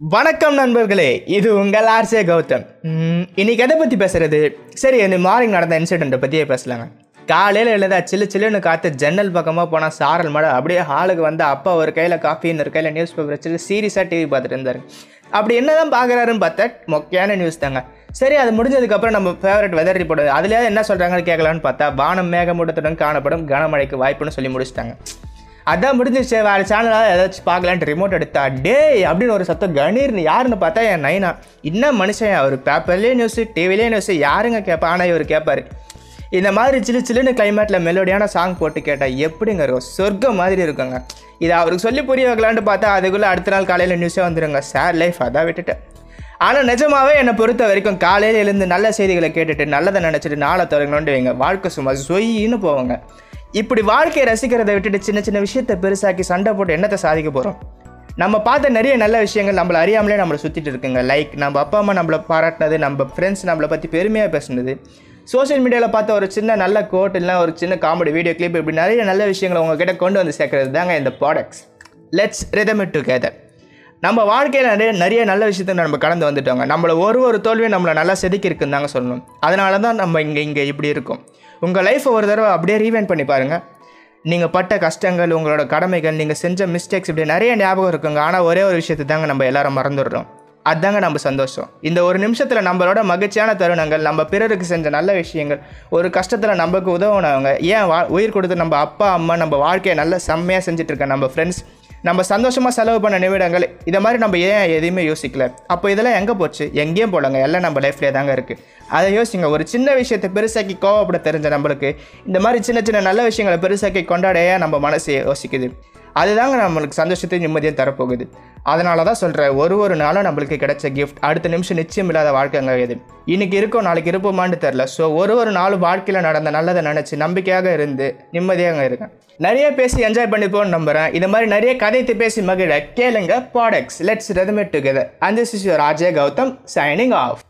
வணக்கம் நண்பர்களே இது உங்கள் ஆர்சே கௌதம். இன்னைக்கு எதை பற்றி பேசுறது? சரி இந்த மார்னிங் நடந்த இன்சிடெண்ட்டை பற்றியே பேசலாங்க. காலையில் எழுதா சில்லு சில்லுன்னு காற்று ஜன்னல் பக்கமாக போனால் சாரல் மழை. அப்படியே ஹாலுக்கு வந்து அப்பா ஒரு கையில் காஃபி இன்னொரு கையில் நியூஸ் பேப்பர் வச்சுட்டு சீரியஸாக டிவி பார்த்துட்டு இருந்தார். அப்படி என்னதான் பார்க்குறாருன்னு பார்த்தா மொக்கையான நியூஸ் தாங்க. சரி அது முடிஞ்சதுக்கப்புறம் நம்ம ஃபேவரட் வெதர் ரிப்போர்ட் அதுலேயே என்ன சொல்கிறாங்கன்னு கேட்கலான்னு பார்த்தா வானம் மேகமூட்டத்துடன் காணப்படும் கனமழைக்கு வாய்ப்புன்னு சொல்லி முடிச்சிட்டாங்க. அதான் முடிஞ்சிச்சு வேறு சேனலாக ஏதாச்சும் பார்க்கலான்ட்டு ரிமோட் எடுத்தா டே அப்படின்னு ஒரு சத்தம். கணீர்னு யாருன்னு பார்த்தா என் நைனா. இன்னும் மனுஷன் அவர் பேப்பர்லேயே நியூஸு டிவிலேயும் நியூஸு யாருங்க கேட்பா ஆனால் இவர் கேட்பாரு இந்த மாதிரி சிலு சிலுன்னு கிளைமேட்டில் மெலோடியான சாங் போட்டு கேட்டால் எப்படிங்க இருக்கும் சொர்க்கம் மாதிரி இருக்குங்க. இதை அவருக்கு சொல்லி புரிய வைக்கலான்னு பார்த்தா அதுக்குள்ளே அடுத்த நாள் காலையில் நியூஸே வந்துடுங்க சார் லைஃப் அதான் விட்டுட்டேன். ஆனால் நிஜமாகவே என்னை பொறுத்த வரைக்கும் காலையில் எழுந்து நல்ல செய்திகளை கேட்டுட்டு நல்லதை நினச்சிட்டு நாளை தொடங்கணும்னு வைங்க. வாழ்க்கை சும்மா சொயின்னு போவாங்க. இப்படி வாழ்க்கையை ரசிக்கிறத விட்டுட்டு சின்ன சின்ன விஷயத்தை பெருசாக்கி சண்டை போட்டு என்னத்தை சாதிக்க போகிறோம் நம்ம பார்த்த நிறைய நல்ல விஷயங்கள் நம்மளை அறியாமலே நம்மளை சுற்றிட்டு இருக்குங்க. லைக் நம்ம அப்பா அம்மா நம்மளை பாராட்டினது நம்ம ஃப்ரெண்ட்ஸ் நம்மளை பற்றி பெருமையாக பேசுனது. சோஷியல் மீடியாவில் பார்த்த ஒரு சின்ன நல்ல கோட் இல்லை ஒரு சின்ன காமெடி வீடியோ கிளிப் இப்படி நிறைய நல்ல விஷயங்களை உங்ககிட்ட கொண்டு வந்து சேர்க்கறது தாங்க இந்த products let's rhythm it together நம்ம வாழ்க்கையில் நிறைய நிறைய நல்ல விஷயத்தை நம்ம கடந்து வந்துட்டோங்க. நம்மளை ஒரு ஒரு தோல்வியும் நம்மளை நல்லா செதுக்கி இருக்குன்னு தாங்க சொல்லணும். அதனால தான் நம்ம இங்கே இங்கே இப்படி இருக்கும். உங்கள் லைஃப்பை ஒரு தடவை அப்படியே ரீவைண்ட் பண்ணி பாருங்கள் நீங்கள் பட்ட கஷ்டங்கள் உங்களோட கடமைகள் நீங்கள் செஞ்ச மிஸ்டேக்ஸ் இப்படி நிறைய ஞாபகம் இருக்குங்க. ஆனால் ஒரே ஒரு விஷயத்தை தாங்க நம்ம எல்லாரும் மறந்துடுறோம். அதுதாங்க நம்ம சந்தோஷம். இந்த ஒரு நிமிஷத்தில் நம்மளோட மகிழ்ச்சியான தருணங்கள் நம்ம பிறருக்கு செஞ்ச நல்ல விஷயங்கள் ஒரு கஷ்டத்தில் நமக்கு உதவுனவங்க ஏன் வா உயிர் கொடுத்து நம்ம அப்பா அம்மா நம்ம வாழ்க்கையை நல்லா செம்மையாக செஞ்சுட்டு இருக்க நம்ம ஃப்ரெண்ட்ஸ் நம்ம சந்தோஷமாக செலவு பண்ண நிமிடங்கள் இதை மாதிரி நம்ம ஏன் எதையுமே யோசிக்கல? அப்போ இதெல்லாம் எங்கே போச்சு? எங்கேயும் போலங்க. எல்லாம் நம்ம லைஃப்லேயே தாங்க இருக்குது அதை யோசிங்க. ஒரு சின்ன விஷயத்தை பெருசாக்கி கோவப்பட தெரிஞ்ச நம்மளுக்கு இந்த மாதிரி சின்ன சின்ன நல்ல விஷயங்களை பெருசாக்கி கொண்டாடைய நம்ம மனசு யோசிக்குது. அதுதாங்க நம்மளுக்கு சந்தோஷத்தையும் நிம்மதியும் தரப்போகுது. அதனால தான் சொல்கிறேன் ஒரு ஒரு நாளும் நம்மளுக்கு கிடைச்ச கிஃப்ட் அடுத்த நிமிஷம் நிச்சயம் இல்லாத வாழ்க்கைங்க இது. இன்னைக்கு இருக்கோம் நாளைக்கு இருப்போமான்னு தெரில ஸோ ஒரு ஒரு நாளும் வாழ்க்கையில் நடந்த நல்லதை நினச்சி நம்பிக்கையாக இருந்து நிம்மதியாக இருக்கேன் நிறைய பேசி என்ஜாய் பண்ணிப்போன்னு நம்புகிறேன் இந்த மாதிரி நிறைய கதைத்து பேசி மகிழ கேளுங்க products let's rhythm it together and this is your Ajay Gautam signing off